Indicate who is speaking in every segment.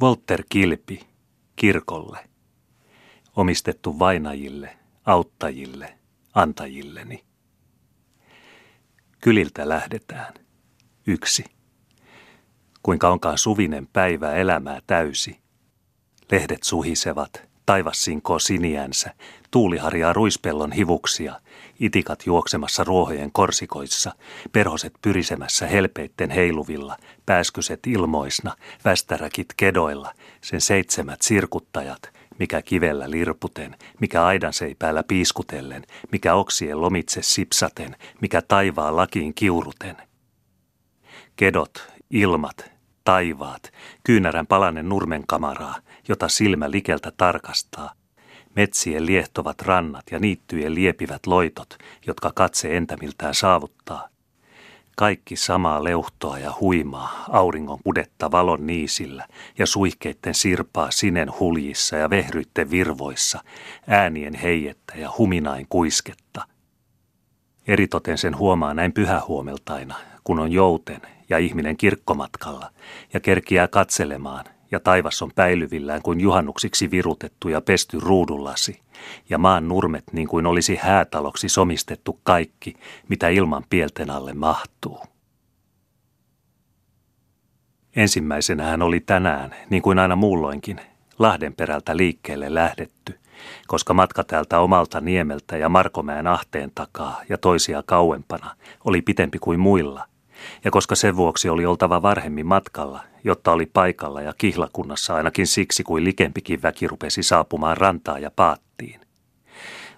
Speaker 1: Volter Kilpi, kirkolle. Omistettu vainajille, auttajille, antajilleni. Kyliltä lähdetään. Yksi. Kuinka onkaan suvinen päivä elämää täysi. Lehdet suhisevat, taivas sinkoo siniänsä, tuuli harjaa ruispellon hivuksia, itikat juoksemassa ruohojen korsikoissa, perhoset pyrisemässä helpeitten heiluvilla, pääskyset ilmoisna, västäräkit kedoilla, sen seitsemät sirkuttajat, mikä kivellä lirputen, mikä aidan seipäällä piiskutellen, mikä oksien lomitse sipsaten, mikä taivaan lakiin kiuruten. Kedot, ilmat, taivaat, kyynärän palanen nurmenkamaraa, jota silmä likeltä tarkastaa, metsien liehtovat rannat ja niittyjen liepivät loitot, jotka katse entämiltään saavuttaa. Kaikki samaa leuhtoa ja huimaa, auringon pudetta valon niisillä ja suihkeitten sirpaa sinen huljissa ja vehryitten virvoissa, äänien heijettä ja huminain kuisketta. Eritoten sen huomaa näin pyhähuomeltaina, kun on jouten ja ihminen kirkkomatkalla ja kerkiää katselemaan ja taivas on päilyvillään kuin juhannuksiksi virutettu ja pesty ruudullasi, ja maan nurmet niin kuin olisi häätaloksi somistettu kaikki, mitä ilman pielten alle mahtuu. Ensimmäisenä hän oli tänään, niin kuin aina muulloinkin, Lahdenperältä liikkeelle lähdetty, koska matka täältä omalta niemeltä ja Markomäen ahteen takaa ja toisia kauempana oli pitempi kuin muilla – ja koska sen vuoksi oli oltava varhemmin matkalla, jotta oli paikalla ja kihlakunnassa ainakin siksi, kuin likempikin väki rupesi saapumaan rantaa ja paattiin.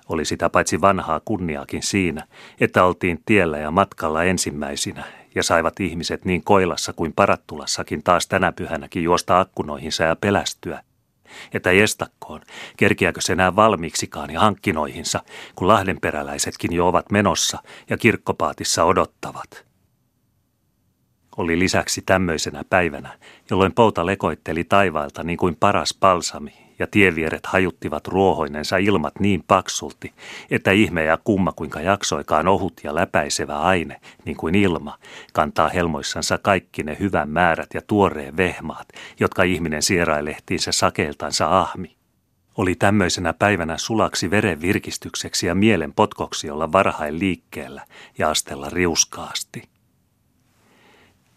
Speaker 1: Oli sitä paitsi vanhaa kunniaakin siinä, että oltiin tiellä ja matkalla ensimmäisinä ja saivat ihmiset niin koilassa kuin parattulassakin taas tänä pyhänäkin juosta akkunoihinsa ja pelästyä, että jestakkoon, kerkiäkö se enää valmiiksikaan ja hankkinoihinsa, kun lahdenperäläisetkin jo ovat menossa ja kirkkopaatissa odottavat – oli lisäksi tämmöisenä päivänä, jolloin pouta lekoitteli taivaalta niin kuin paras palsami ja tievieret hajuttivat ruohoinensa ilmat niin paksulti, että ihme ja kumma kuinka jaksoikaan ohut ja läpäisevä aine, niin kuin ilma, kantaa helmoissansa kaikki ne hyvän määrät ja tuoreen vehmaat, jotka ihminen sierailehtiinsä sakeiltansa ahmi. Oli tämmöisenä päivänä sulaksi veren virkistykseksi ja mielen potkoksi olla varhain liikkeellä ja astella riuskaasti.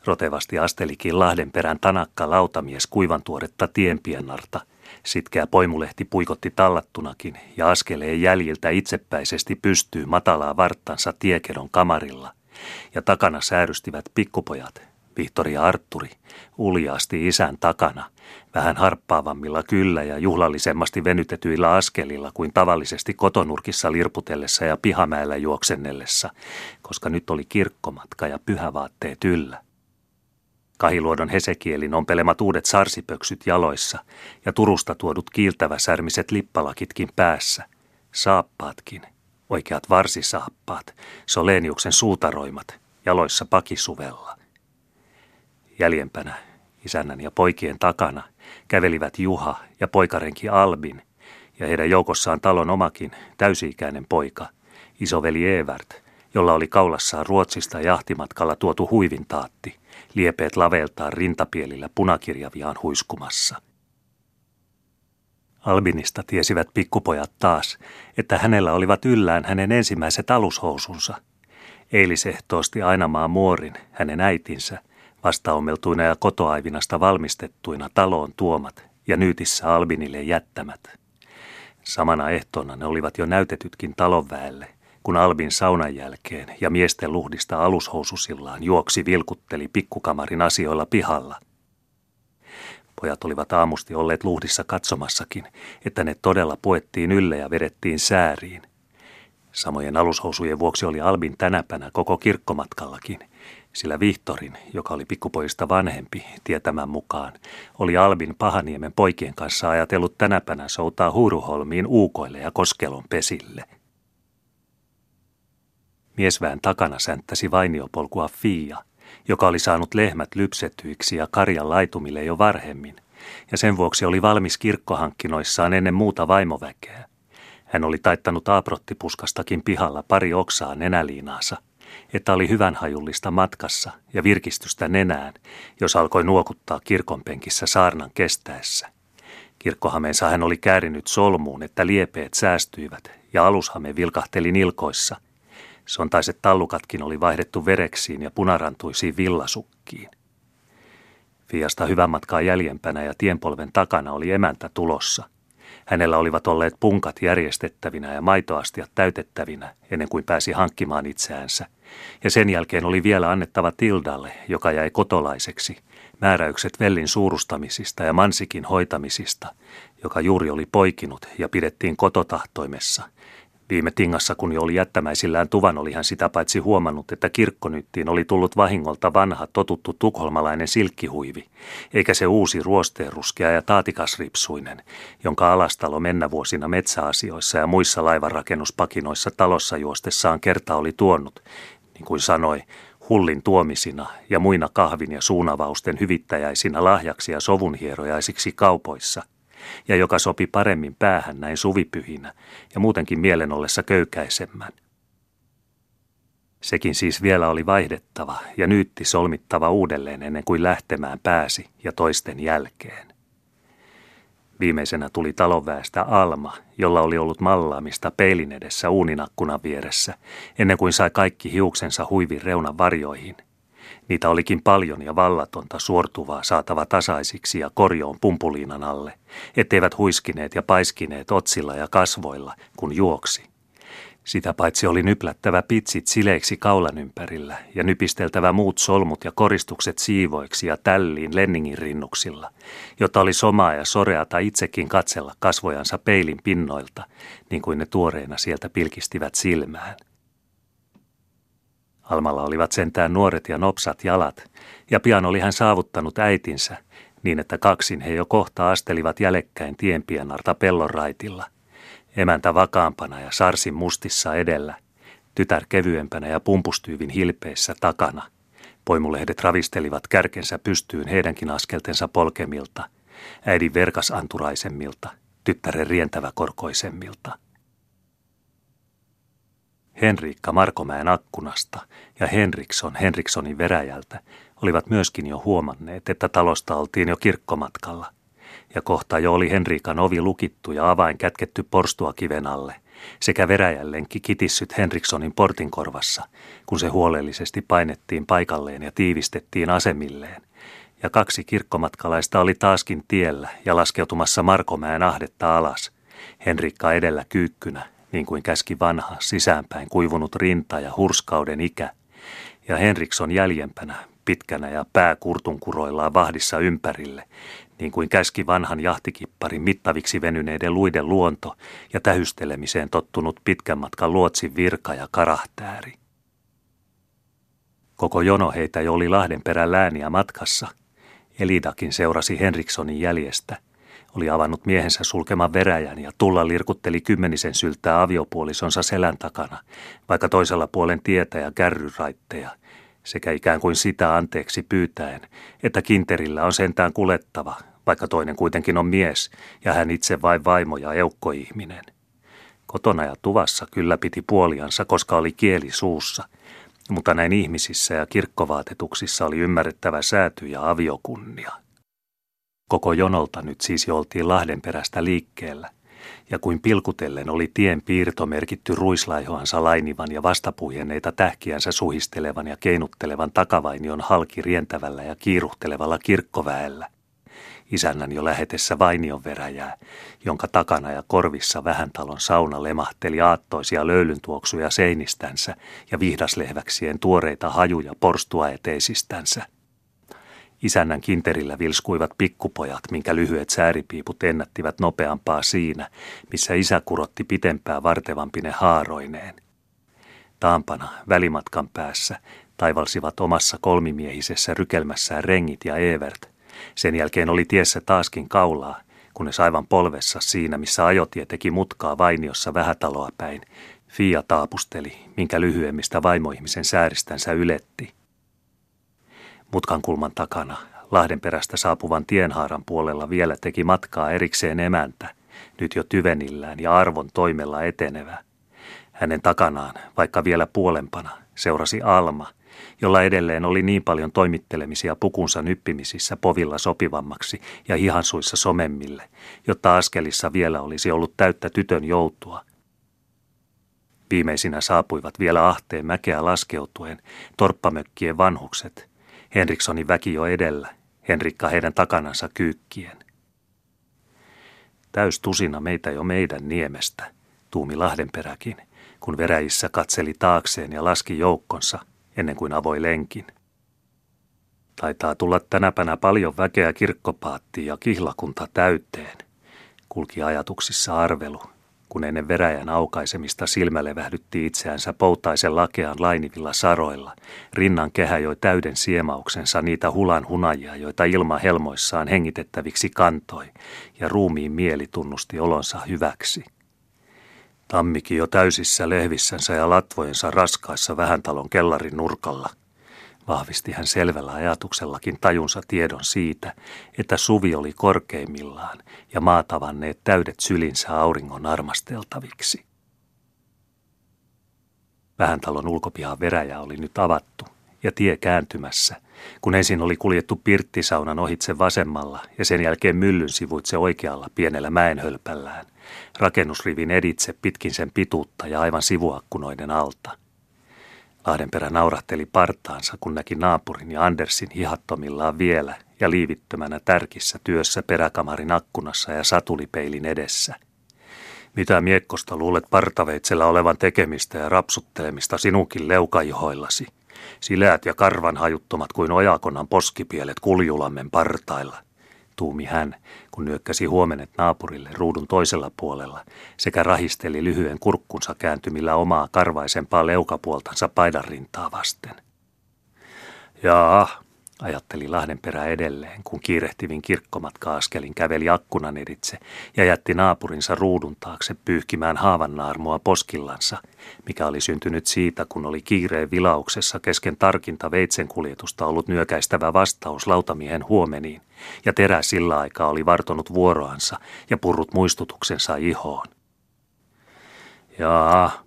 Speaker 1: Rotevasti astelikin Lahdenperän tanakka lautamies kuivan tuoretta tienpiennarta. Sitkeä poimulehti puikotti tallattunakin ja askeleen jäljiltä itsepäisesti pystyy matalaa varttansa tiekedon kamarilla. Ja takana säärystivät pikkupojat, Vihtori ja Arturi, uljaasti isän takana, vähän harppaavammilla kyllä ja juhlallisemmasti venytetyillä askelilla kuin tavallisesti kotonurkissa lirputellessa ja pihamäellä juoksennellessa, koska nyt oli kirkkomatka ja pyhävaatteet yllä. Kahiluodon Hesekielin ompelemat uudet sarsipöksyt jaloissa ja Turusta tuodut kiiltäväsärmiset lippalakitkin päässä. Saappaatkin, oikeat varsisaappaat, Soleniuksen suutaroimat, jaloissa pakisuvella. Jäljempänä, isännän ja poikien takana, kävelivät Juha ja poikarenki Albin, ja heidän joukossaan talon omakin täysi-ikäinen poika, isoveli Evert, jolla oli kaulassaan Ruotsista jahtimatkalla tuotu huivintaatti, liepeet laveltaan rintapielillä punakirjaviaan huiskumassa. Albinista tiesivät pikkupojat taas, että hänellä olivat yllään hänen ensimmäiset alushousunsa. Eilisehtoosti Ainamaa Muorin, hänen äitinsä, vastaomeltuina ja kotoaivinasta valmistettuina taloon tuomat ja nyytissä Albinille jättämät. Samana ehtoona ne olivat jo näytetytkin talonväelle – kun Albin saunan jälkeen ja miesten luhdista alushoususillaan juoksi vilkutteli pikkukamarin asioilla pihalla. Pojat olivat aamusti olleet luhdissa katsomassakin, että ne todella puettiin ylle ja vedettiin sääriin. Samojen alushousujen vuoksi oli Albin tänäpänä koko kirkkomatkallakin, sillä Vihtorin, joka oli pikkupojista vanhempi, tietämän mukaan, oli Albin Pahaniemen poikien kanssa ajatellut tänäpänä soutaa Huuruholmiin uukoille ja koskelon pesille – Miesväen takana sänttäsi vainiopolkua Fia, joka oli saanut lehmät lypsettyiksi ja karjan laitumille jo varhemmin, ja sen vuoksi oli valmis kirkkohankkinoissaan ennen muuta vaimoväkeä. Hän oli taittanut aaprottipuskastakin pihalla pari oksaa nenäliinaansa, että oli hyvänhajullista matkassa ja virkistystä nenään, jos alkoi nuokuttaa kirkonpenkissä saarnan kestäessä. Kirkkohameensa hän oli käärinyt solmuun, että liepeet säästyivät ja alushame vilkahteli nilkoissa. Sontaiset tallukatkin oli vaihdettu vereksiin ja punarantuisiin villasukkiin. Fiasta hyvän matkaa jäljempänä ja tienpolven takana oli emäntä tulossa. Hänellä olivat olleet punkat järjestettävinä ja maitoastiat täytettävinä ennen kuin pääsi hankkimaan itseänsä. Ja sen jälkeen oli vielä annettava Tildalle, joka jäi kotolaiseksi, määräykset vellin suurustamisista ja mansikin hoitamisista, joka juuri oli poikinut ja pidettiin kototahtoimessa – Viime tingassa, kun jo oli jättämäisillään tuvan, oli hän sitä paitsi huomannut, että kirkkonyttiin oli tullut vahingolta vanha totuttu tukholmalainen silkkihuivi, eikä se uusi ruosteenruskea ja taatikasripsuinen, jonka alastalo mennä vuosina metsäasioissa ja muissa laivanrakennuspakinoissa talossa juostessaan kerta oli tuonut, niin kuin sanoi, hullin tuomisina ja muina kahvin ja suunavausten hyvittäjäisinä lahjaksi ja sovunhierojaisiksi kaupoissa – ja joka sopi paremmin päähän näin suvipyhinä ja muutenkin mielen ollessa köykäisemmän. Sekin siis vielä oli vaihdettava ja nyytti solmittava uudelleen ennen kuin lähtemään pääsi ja toisten jälkeen. Viimeisenä tuli talonväestä Alma, jolla oli ollut mallaamista peilin edessä uuninakkunan vieressä, ennen kuin sai kaikki hiuksensa huivin reunan varjoihin – Niitä olikin paljon ja vallatonta suortuvaa saatava tasaisiksi ja korjoon pumpuliinan alle, etteivät huiskineet ja paiskineet otsilla ja kasvoilla, kun juoksi. Sitä paitsi oli nyplättävä pitsit sileiksi kaulan ympärillä ja nypisteltävä muut solmut ja koristukset siivoiksi ja tälliin Lenningin rinnuksilla, jota oli somaa ja soreata itsekin katsella kasvojansa peilin pinnoilta, niin kuin ne tuoreena sieltä pilkistivät silmään – Almalla olivat sentään nuoret ja nopsat jalat, ja pian oli hän saavuttanut äitinsä, niin että kaksin he jo kohta astelivat jälekkäin tienpienarta pellon raitilla. Emäntä vakaampana ja sarsin mustissa edellä, tytär kevyempänä ja pumpustyyvin hilpeissä takana. Poimulehdet ravistelivat kärkensä pystyyn heidänkin askeltensa polkemilta, äidin verkasanturaisemilta, tyttären rientävä korkoisemmilta. Henriikka Markomäen akkunasta ja Henriksson Henrikssonin veräjältä olivat myöskin jo huomanneet, että talosta oltiin jo kirkkomatkalla. Ja kohta jo oli Henriikan ovi lukittu ja avain kätketty porstua kiven alle, sekä veräjällenki kitissyt Henrikssonin portin korvassa, kun se huolellisesti painettiin paikalleen ja tiivistettiin asemilleen. Ja kaksi kirkkomatkalaista oli taaskin tiellä ja laskeutumassa Markomäen ahdetta alas, Henrikka edellä kyykkynä niin kuin käski vanha, sisäänpäin kuivunut rinta ja hurskauden ikä, ja Henriksson jäljempänä, pitkänä ja pää kurtunkuroillaan vahdissa ympärille, niin kuin käski vanhan jahtikipparin mittaviksi venyneiden luiden luonto ja tähystelemiseen tottunut pitkän matkan luotsin virka ja karahtääri. Koko jono heitä jo oli Lahdenperän lääniä matkassa. Elidakin seurasi Henrikssonin jäljestä – oli avannut miehensä sulkeman veräjän ja tulla lirkutteli kymmenisen syltää aviopuolisonsa selän takana, vaikka toisella puolen tietä ja kärryraitteja, sekä ikään kuin sitä anteeksi pyytäen, että kinterillä on sentään kulettava, vaikka toinen kuitenkin on mies ja hän itse vain vaimo ja eukkoihminen. Kotona ja tuvassa kyllä piti puoliansa, koska oli kieli suussa, mutta näin ihmisissä ja kirkkovaatetuksissa oli ymmärrettävä sääty ja aviokunnia. Koko jonolta nyt siis jo oltiin Lahdenperästä liikkeellä, ja kuin pilkutellen oli tien piirto merkitty ruislaihoansa lainivan ja vastapuhjenneita tähkiänsä suhistelevan ja keinuttelevan takavainion halki rientävällä ja kiiruhtelevalla kirkkoväellä. Isännän jo lähetessä vainion veräjää, jonka takana ja korvissa vähän talon sauna lemahteli aattoisia löylyntuoksuja seinistänsä ja vihdaslehväksien tuoreita hajuja porstuaeteisistänsä. Isännän kinterillä vilskuivat pikkupojat, minkä lyhyet sääripiiput ennättivät nopeampaa siinä, missä isä kurotti pitempää vartevampine haaroineen. Taampana, välimatkan päässä, taivalsivat omassa kolmimiehisessä rykelmässään rengit ja Evert. Sen jälkeen oli tiessä taaskin kaulaa, kunnes aivan polvessa siinä, missä ajotie teki mutkaa vainiossa vähätaloa päin, Fia taapusteli, minkä lyhyemmistä vaimoihmisen sääristänsä yletti – Mutkan kulman takana, Lahden perästä saapuvan tienhaaran puolella vielä teki matkaa erikseen emäntä, nyt jo tyvenillään ja arvon toimella etenevä. Hänen takanaan, vaikka vielä puolempana, seurasi Alma, jolla edelleen oli niin paljon toimittelemisia pukunsa nyppimisissä povilla sopivammaksi ja hihansuissa somemmille, jotta askelissa vielä olisi ollut täyttä tytön joutua. Viimeisinä saapuivat vielä ahteen mäkeä laskeutuen torppamökkien vanhukset, Henrikssonin väki jo edellä, Henrikka heidän takanansa kyykkien. Täys tusina meitä jo meidän niemestä, tuumi Lahdenperäkin, kun veräjissä katseli taakseen ja laski joukkonsa ennen kuin avoi lenkin. Taitaa tulla tänäpänä paljon väkeä kirkkopaattiin ja kihlakunta täyteen, kulki ajatuksissa arvelu, kun ennen veräjän aukaisemista silmälevähdytti itseänsä poutaisen lakean lainivilla saroilla. Rinnan kehä joi täyden siemauksensa niitä hulan hunajia, joita ilma helmoissaan hengitettäviksi kantoi, ja ruumiin mieli tunnusti olonsa hyväksi. Tammikin jo täysissä lehvissänsä ja latvojensa raskaissa vähän talon kellarin nurkalla – vahvisti hän selvällä ajatuksellakin tajunsa tiedon siitä, että suvi oli korkeimmillaan ja maatavanneet täydet sylinsä auringon armasteltaviksi. Vähän talon ulkopihan veräjä oli nyt avattu ja tie kääntymässä, kun ensin oli kuljettu pirttisaunan ohitse vasemmalla ja sen jälkeen myllyn sivuitse oikealla pienellä mäenhölpällään, rakennusrivin editse pitkin sen pituutta ja aivan sivuakkunoiden alta. Lahdenperä naurahteli partaansa, kun näki naapurin ja Andersin hihattomillaan vielä ja liivittömänä tärkissä työssä peräkamarin akkunassa ja satulipeilin edessä. Mitä miekkosta luulet partaveitsellä olevan tekemistä ja rapsuttelemista sinunkin leukajohoillasi? Sileät ja karvan hajuttomat kuin ojakonnan poskipielet kuljulammen partailla – tuumi hän, kun nyökkäsi huomenet naapurille ruudun toisella puolella sekä rahisteli lyhyen kurkkunsa kääntymillä omaa karvaisempaa leukapuoltansa paidan rintaa vasten. Jaa, ajatteli Lahdenperä edelleen, kun kiirehtivin kirkkomatka-askelin käveli akkunan editse ja jätti naapurinsa ruudun taakse pyyhkimään haavannaarmua poskillansa, mikä oli syntynyt siitä, kun oli kiireen vilauksessa kesken tarkinta veitsen kuljetusta ollut nyökäistävä vastaus lautamiehen huomeniin, ja terä sillä aikaa oli vartonut vuoroansa ja purrut muistutuksensa ihoon. Jaa,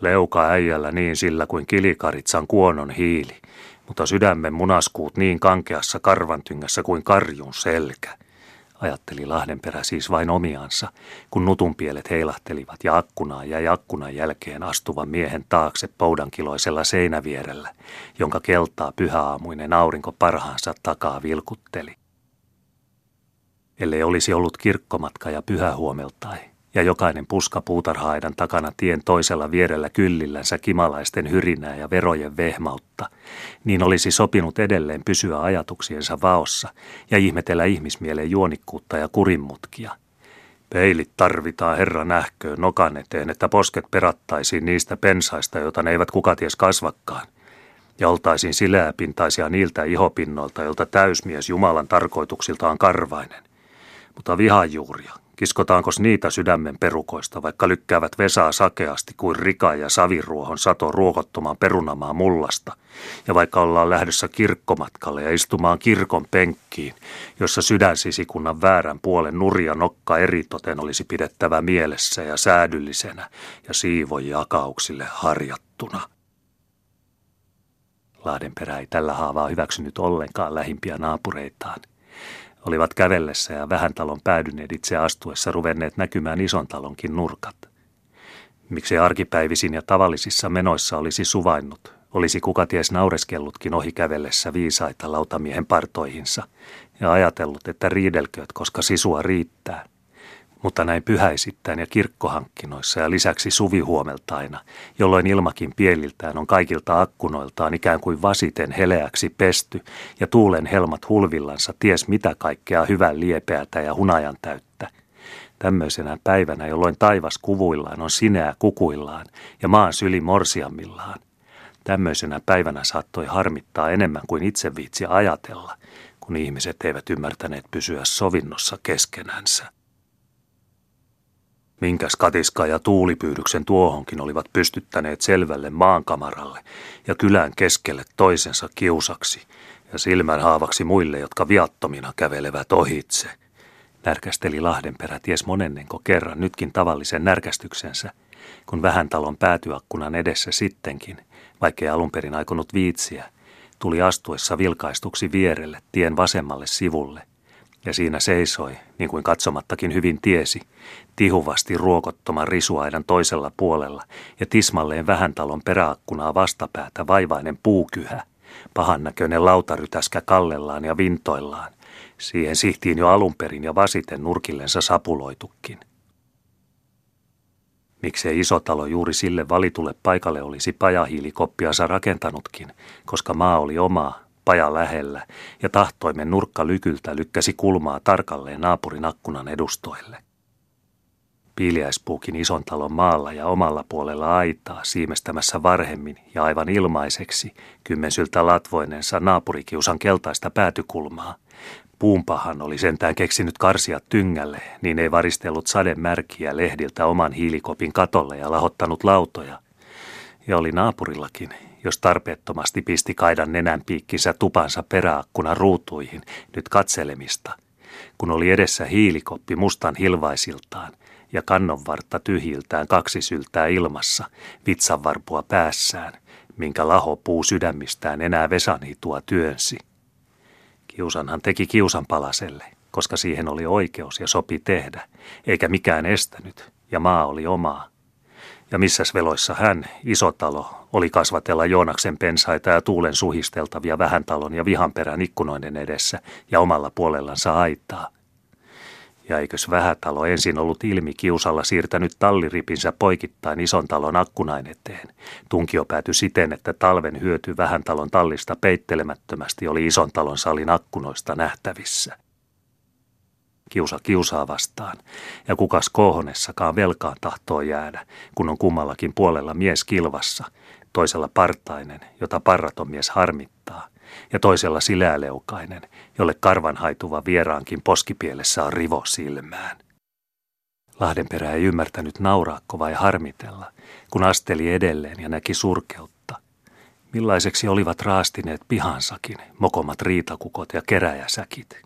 Speaker 1: leuka äijällä niin sillä kuin kilikaritsan kuonon hiili, mutta sydämen munaskuut niin kankeassa karvantyngässä kuin karjun selkä. Ajatteli Lahdenperä siis vain omiansa, kun nutunpielet heilahtelivat ja akkunaan ja akkunan jälkeen astuvan miehen taakse poudankiloisella seinävierellä, jonka keltaa pyhäaamuinen aurinko parhaansa takaa vilkutteli. Ellei olisi ollut kirkkomatka ja pyhähuomeltai, ja jokainen puska puutarhaidan takana tien toisella vierellä kyllillänsä kimalaisten hyrinää ja verojen vehmautta, niin olisi sopinut edelleen pysyä ajatuksiensa vaossa ja ihmetellä ihmismielen juonikkuutta ja kurinmutkia. Peilit tarvitaan Herran nähköön nokan eteen, että posket perattaisiin niistä pensaista, joita ne eivät kukaties kasvakkaan ja oltaisiin sileäpintaisia niiltä ihopinnoilta, joilta täysmies Jumalan tarkoituksiltaan karvainen. Mutta vihajuuria, Kiskotaanko niitä sydämen perukoista, vaikka lykkäävät vesaa sakeasti kuin rika ja saviruohon sato ruokottomaan perunamaa mullasta, ja vaikka ollaan lähdössä kirkkomatkalle ja istumaan kirkon penkkiin, jossa sydänsisikunnan väärän puolen nurja nokka eritoten olisi pidettävä mielessä ja säädyllisenä ja siivon jakauksille harjattuna. Lahdenperä ei tällä haavaa hyväksynyt ollenkaan lähimpiä naapureitaan – olivat kävellessä ja vähän talon päädyneet itse astuessa ruvenneet näkymään ison talonkin nurkat. Miksi arkipäivisin ja tavallisissa menoissa olisi suvainnut, olisi kuka ties naureskellutkin ohi kävellessä viisaita lautamiehen partoihinsa ja ajatellut, että riidelkööt, koska sisua riittää – mutta näin pyhäisittäin ja kirkkohankkinoissa ja lisäksi suvihuomeltaina, jolloin ilmakin pieliltään on kaikilta akkunoiltaan ikään kuin vasiten heleäksi pesty ja tuulen helmat hulvillansa ties mitä kaikkea hyvän liepeätä ja hunajan täyttä. Tämmöisenä päivänä, jolloin taivas kuvuillaan on sineä kukuillaan ja maan syli morsiammillaan. Tämmöisenä päivänä saattoi harmittaa enemmän kuin itse viitsi ajatella, kun ihmiset eivät ymmärtäneet pysyä sovinnossa keskenänsä. Minkäs katiska ja tuulipyydyksen tuohonkin olivat pystyttäneet selvälle maankamaralle ja kylän keskelle toisensa kiusaksi ja silmän haavaksi muille, jotka viattomina kävelevät ohitse. Närkästeli Lahdenperä ties monennenko kerran nytkin tavallisen närkästyksensä kun vähän talon päätyakkunan edessä sittenkin, vaikkei alun perin aikonut viitsiä, tuli astuessa vilkaistuksi vierelle tien vasemmalle sivulle, ja siinä seisoi, niin kuin katsomattakin hyvin tiesi, tihuvasti ruokottoman risuaidan toisella puolella ja tismalleen vähän talon peräakkunaa vastapäätä vaivainen puukyhä, pahan näköinen lautarytäskä kallellaan ja vintoillaan. Siihen sihtiin jo alun perin ja vasiten nurkillensa sapuloitukin. Miksei iso talo juuri sille valitulle paikalle olisi pajahiilikoppiansa rakentanutkin, koska maa oli omaa, paja lähellä, ja tahtoimen nurkka lykyltä lykkäsi kulmaa tarkalleen naapurin akkunan edustoille. Piiliäispuukin ison talon maalla ja omalla puolella aitaa siimestämässä varhemmin ja aivan ilmaiseksi kymmensyltä latvoinensa naapurikiusan keltaista päätykulmaa. Puunpahan oli sentään keksinyt karsia tyngälle, niin ei varistellut sademärkiä lehdiltä oman hiilikopin katolle ja lahottanut lautoja. Ja oli naapurillakin, jos tarpeettomasti pisti kaidan nenän piikkinsä tupansa peräakkuna ruutuihin, nyt katselemista. Kun oli edessä hiilikoppi mustan hilvaisiltaan ja kannonvartta tyhjiltään kaksi syltää ilmassa, vitsanvarpua päässään, minkä laho puu sydämistään enää vesanitua työnsi. Kiusanhan teki kiusan palaselle, koska siihen oli oikeus ja sopi tehdä, eikä mikään estänyt, ja maa oli omaa. Ja missäs veloissa hän, iso talo, oli kasvatella Joonaksen pensaita ja tuulen suhisteltavia vähän talon ja vihanperän ikkunoiden edessä ja omalla puolellansa aittaa. Ja eikös vähätalo ensin ollut ilmi kiusalla siirtänyt talliripinsä poikittain ison talon akkunain eteen. Tunkio päätyi siten, että talven hyöty vähän talon tallista peittelemättömästi oli ison talon salin akkunoista nähtävissä. Kiusa kiusaa vastaan, ja kukas kohonessakaan velkaan tahtoo jäädä, kun on kummallakin puolella mies kilvassa, toisella partainen, jota parraton mies harmittaa, ja toisella siläleukainen, jolle karvan haituva vieraankin poskipielessä on rivo silmään. Lahdenperä ei ymmärtänyt nauraakko vai harmitella, kun asteli edelleen ja näki surkeutta. Millaiseksi olivat raastineet pihansakin, mokomat riitakukot ja keräjäsäkit.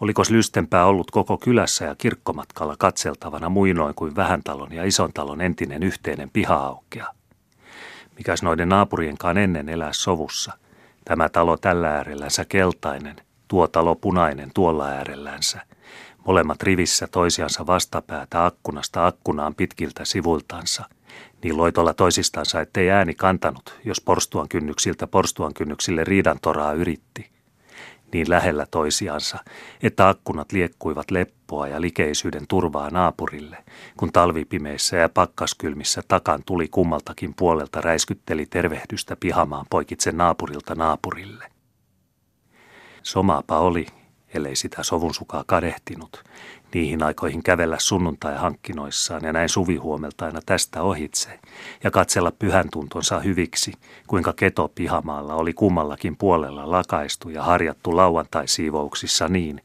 Speaker 1: Olikos lystempää ollut koko kylässä ja kirkkomatkalla katseltavana muinoin kuin talon ja ison talon entinen yhteinen piha-aukea? Mikäs noiden naapurienkaan ennen elää sovussa? Tämä talo tällä äärellänsä keltainen, tuo talo punainen tuolla äärellänsä. Molemmat rivissä toisiansa vastapäätä akkunasta akkunaan pitkiltä sivultansa. Niin loitolla toisistansa, ettei ääni kantanut, jos porstuan kynnyksiltä porstuan kynnyksille riidan toraa yritti niin lähellä toisiansa, että akkunat liekkuivat leppoa ja likeisyyden turvaa naapurille, kun talvipimeissä ja pakkaskylmissä takan tuli kummaltakin puolelta räiskytteli tervehdystä pihamaan poikitse naapurilta naapurille. Somaapa oli, ellei sitä sovun sukaa kadehtinut, niihin aikoihin kävellä sunnuntai-hankkinoissaan ja näin suvihuomeltaina tästä ohitse ja katsella pyhän tuntonsa hyviksi, kuinka keto pihamaalla oli kummallakin puolella lakaistu ja harjattu lauantai-siivouksissa niin,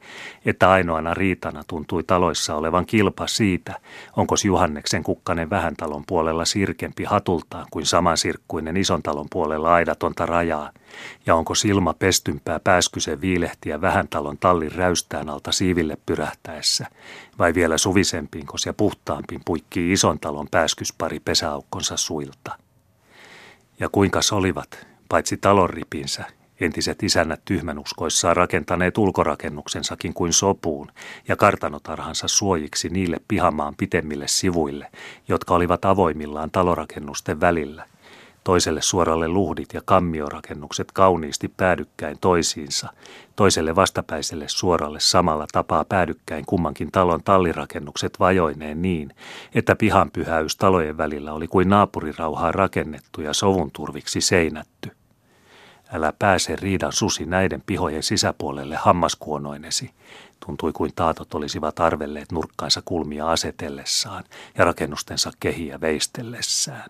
Speaker 1: että ainoana riitana tuntui taloissa olevan kilpa siitä, onko Juhanneksen kukkanen vähän talon puolella sirkempi hatultaan kuin samansirkkuinen ison talon puolella aidatonta rajaa, ja onko silma pestympää pääskysen viilehtiä vähän talon tallin räystään alta siiville pyrähtäessä, vai vielä suvisempiinkos ja puhtaampiin puikkii ison talon pääskyspari pesäaukkonsa suilta. Ja kuinka olivat, paitsi talon ripinsä, entiset isännät tyhmänuskoissaan rakentaneet ulkorakennuksensakin kuin sopuun ja kartanotarhansa suojiksi niille pihamaan pitemmille sivuille, jotka olivat avoimillaan talorakennusten välillä – toiselle suoralle luhdit ja kammiorakennukset kauniisti päädykkäin toisiinsa, toiselle vastapäiselle suoralle samalla tapaa päädykkäin kummankin talon tallirakennukset vajoineen niin, että pihanpyhäys talojen välillä oli kuin naapurirauhaa rakennettu ja sovun turviksi seinätty. Älä pääse riidan susi näiden pihojen sisäpuolelle hammaskuonoinesi, tuntui kuin taatot olisivat arvelleet nurkkaansa kulmia asetellessaan ja rakennustensa kehiä veistellessään.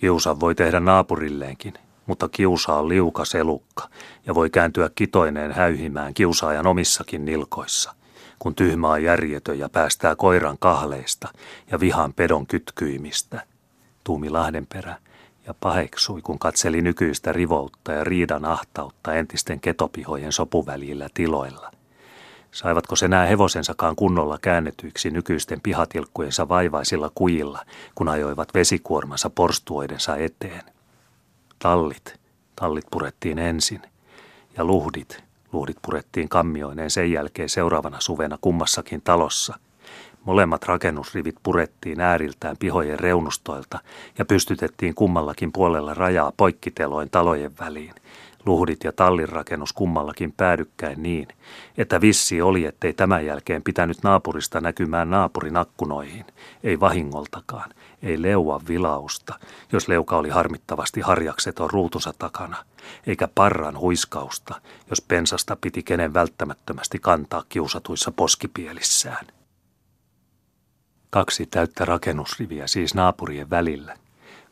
Speaker 1: Kiusa voi tehdä naapurilleenkin, mutta kiusa on liuka selukka ja voi kääntyä kitoineen häyhimään kiusaajan omissakin nilkoissa, kun tyhmä on järjetön ja päästää koiran kahleista ja vihan pedon kytkyimistä. Tuumi Lahdenperä ja paheksui, kun katseli nykyistä rivoutta ja riidan ahtautta entisten ketopihojen sopuvälillä tiloilla. Saivatko se nää hevosensakaan kunnolla käännetyiksi nykyisten pihatilkkujensa vaivaisilla kujilla, kun ajoivat vesikuormansa porstuoidensa eteen? Tallit, tallit purettiin ensin, ja luhdit, luhdit purettiin kammioineen sen jälkeen seuraavana suvena kummassakin talossa – Molemmat rakennusrivit purettiin ääriltään pihojen reunustoilta ja pystytettiin kummallakin puolella rajaa poikkiteloin talojen väliin. Luhdit ja tallinrakennus kummallakin päädykkäin niin, että vissi oli, ettei tämän jälkeen pitänyt naapurista näkymään naapurin akkunoihin, ei vahingoltakaan, ei leua vilausta, jos leuka oli harmittavasti harjakseton ruutunsa takana, eikä parran huiskausta, jos pensasta piti kenen välttämättömästi kantaa kiusatuissa poskipielissään. Kaksi täyttä rakennusriviä siis naapurien välillä.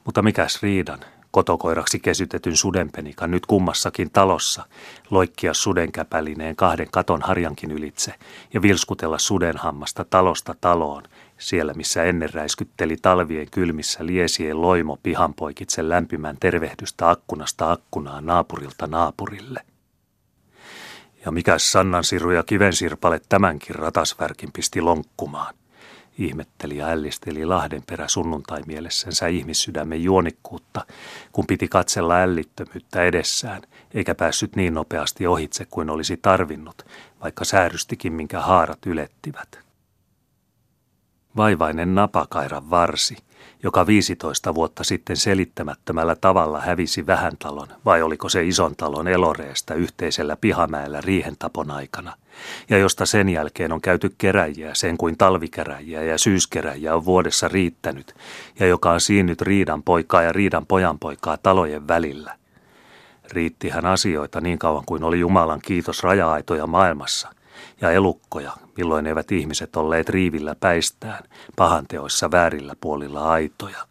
Speaker 1: Mutta mikäs riidan, kotokoiraksi kesytetyn sudenpenikan nyt kummassakin talossa, loikkia sudenkäpälineen kahden katon harjankin ylitse ja vilskutella sudenhammasta talosta taloon, siellä missä ennen räiskytteli talvien kylmissä liesien loimo pihanpoikitse lämpimän tervehdystä akkunasta akkunaan naapurilta naapurille. Ja mikäs Sannansiru ja kivensirpale tämänkin ratasvärkin pisti lonkkumaan ihmetteli ja ällisteli Lahdenperä sunnuntai mielessänsä ihmissydämen juonikkuutta, kun piti katsella ällittömyyttä edessään, eikä päässyt niin nopeasti ohitse kuin olisi tarvinnut, vaikka säärystikin minkä haarat ylettivät. Vaivainen napakairan varsi, joka 15 vuotta sitten selittämättömällä tavalla hävisi vähän talon, vai oliko se ison talon eloreesta yhteisellä pihamäellä riihentapon aikana, ja josta sen jälkeen on käyty keräjiä sen kuin talvikeräjiä ja syyskeräjiä on vuodessa riittänyt, ja joka on siinnyt riidan poikaa ja riidan pojanpoikaa talojen välillä. Riittihän asioita niin kauan kuin oli Jumalan kiitos raja-aitoja maailmassa, ja elukkoja, milloin eivät ihmiset olleet riivillä päistään, pahanteoissa väärillä puolilla aitoja.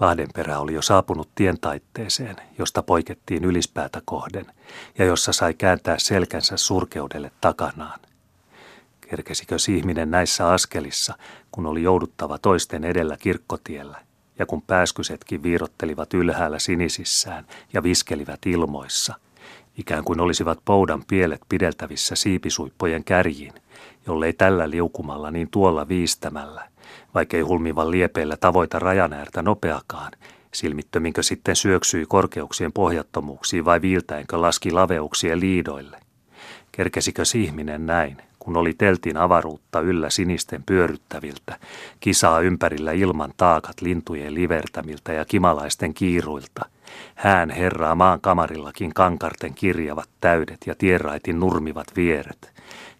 Speaker 1: Lahdenperä oli jo saapunut tientaitteeseen, josta poikettiin ylispäätä kohden, ja jossa sai kääntää selkänsä surkeudelle takanaan. Kerkesikö ihminen näissä askelissa, kun oli jouduttava toisten edellä kirkkotiellä, ja kun pääskysetkin viirottelivat ylhäällä sinisissään ja viskelivät ilmoissa, ikään kuin olisivat poudan pielet pideltävissä siipisuippojen kärjiin, jollei tällä liukumalla niin tuolla viistämällä, vaikkei hulmivan liepeillä tavoita rajanäärtä nopeakaan, silmittöminkö sitten syöksyi korkeuksien pohjattomuuksiin vai viiltäenkö laski laveuksien liidoille. Kerkesikö ihminen näin, kun oli teltin avaruutta yllä sinisten pyöryttäviltä, kisaa ympärillä ilman taakat lintujen livertämiltä ja kimalaisten kiiruilta, Hään herraa maan kamarillakin kankarten kirjavat täydet ja tieraitin nurmivat vieret.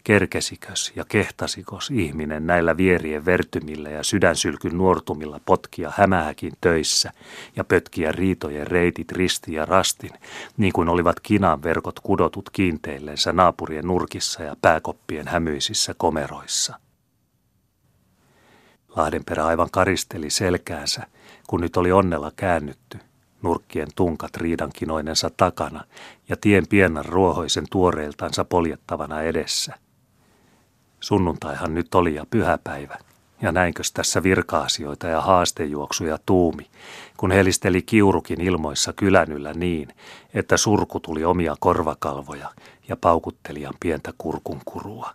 Speaker 1: Kerkesikös ja kehtasikos ihminen näillä vierien vertymillä ja sydänsylkyn nuortumilla potkia hämähäkin töissä ja pötkiä riitojen reitit risti ja rastin, niin kuin olivat kinan verkot kudotut kiinteillensä naapurien nurkissa ja pääkoppien hämyisissä komeroissa. Lahdenperä aivan karisteli selkäänsä, kun nyt oli onnella käännytty – nurkkien tunkat riidankinoinensa takana ja tien pienan ruohoisen tuoreiltansa poljettavana edessä. Sunnuntaihan nyt oli ja pyhäpäivä, ja näinkös tässä virka-asioita ja haastejuoksuja tuumi, kun helisteli kiurukin ilmoissa kylänyllä niin, että surku tuli omia korvakalvoja ja paukuttelijan pientä kurkunkurua.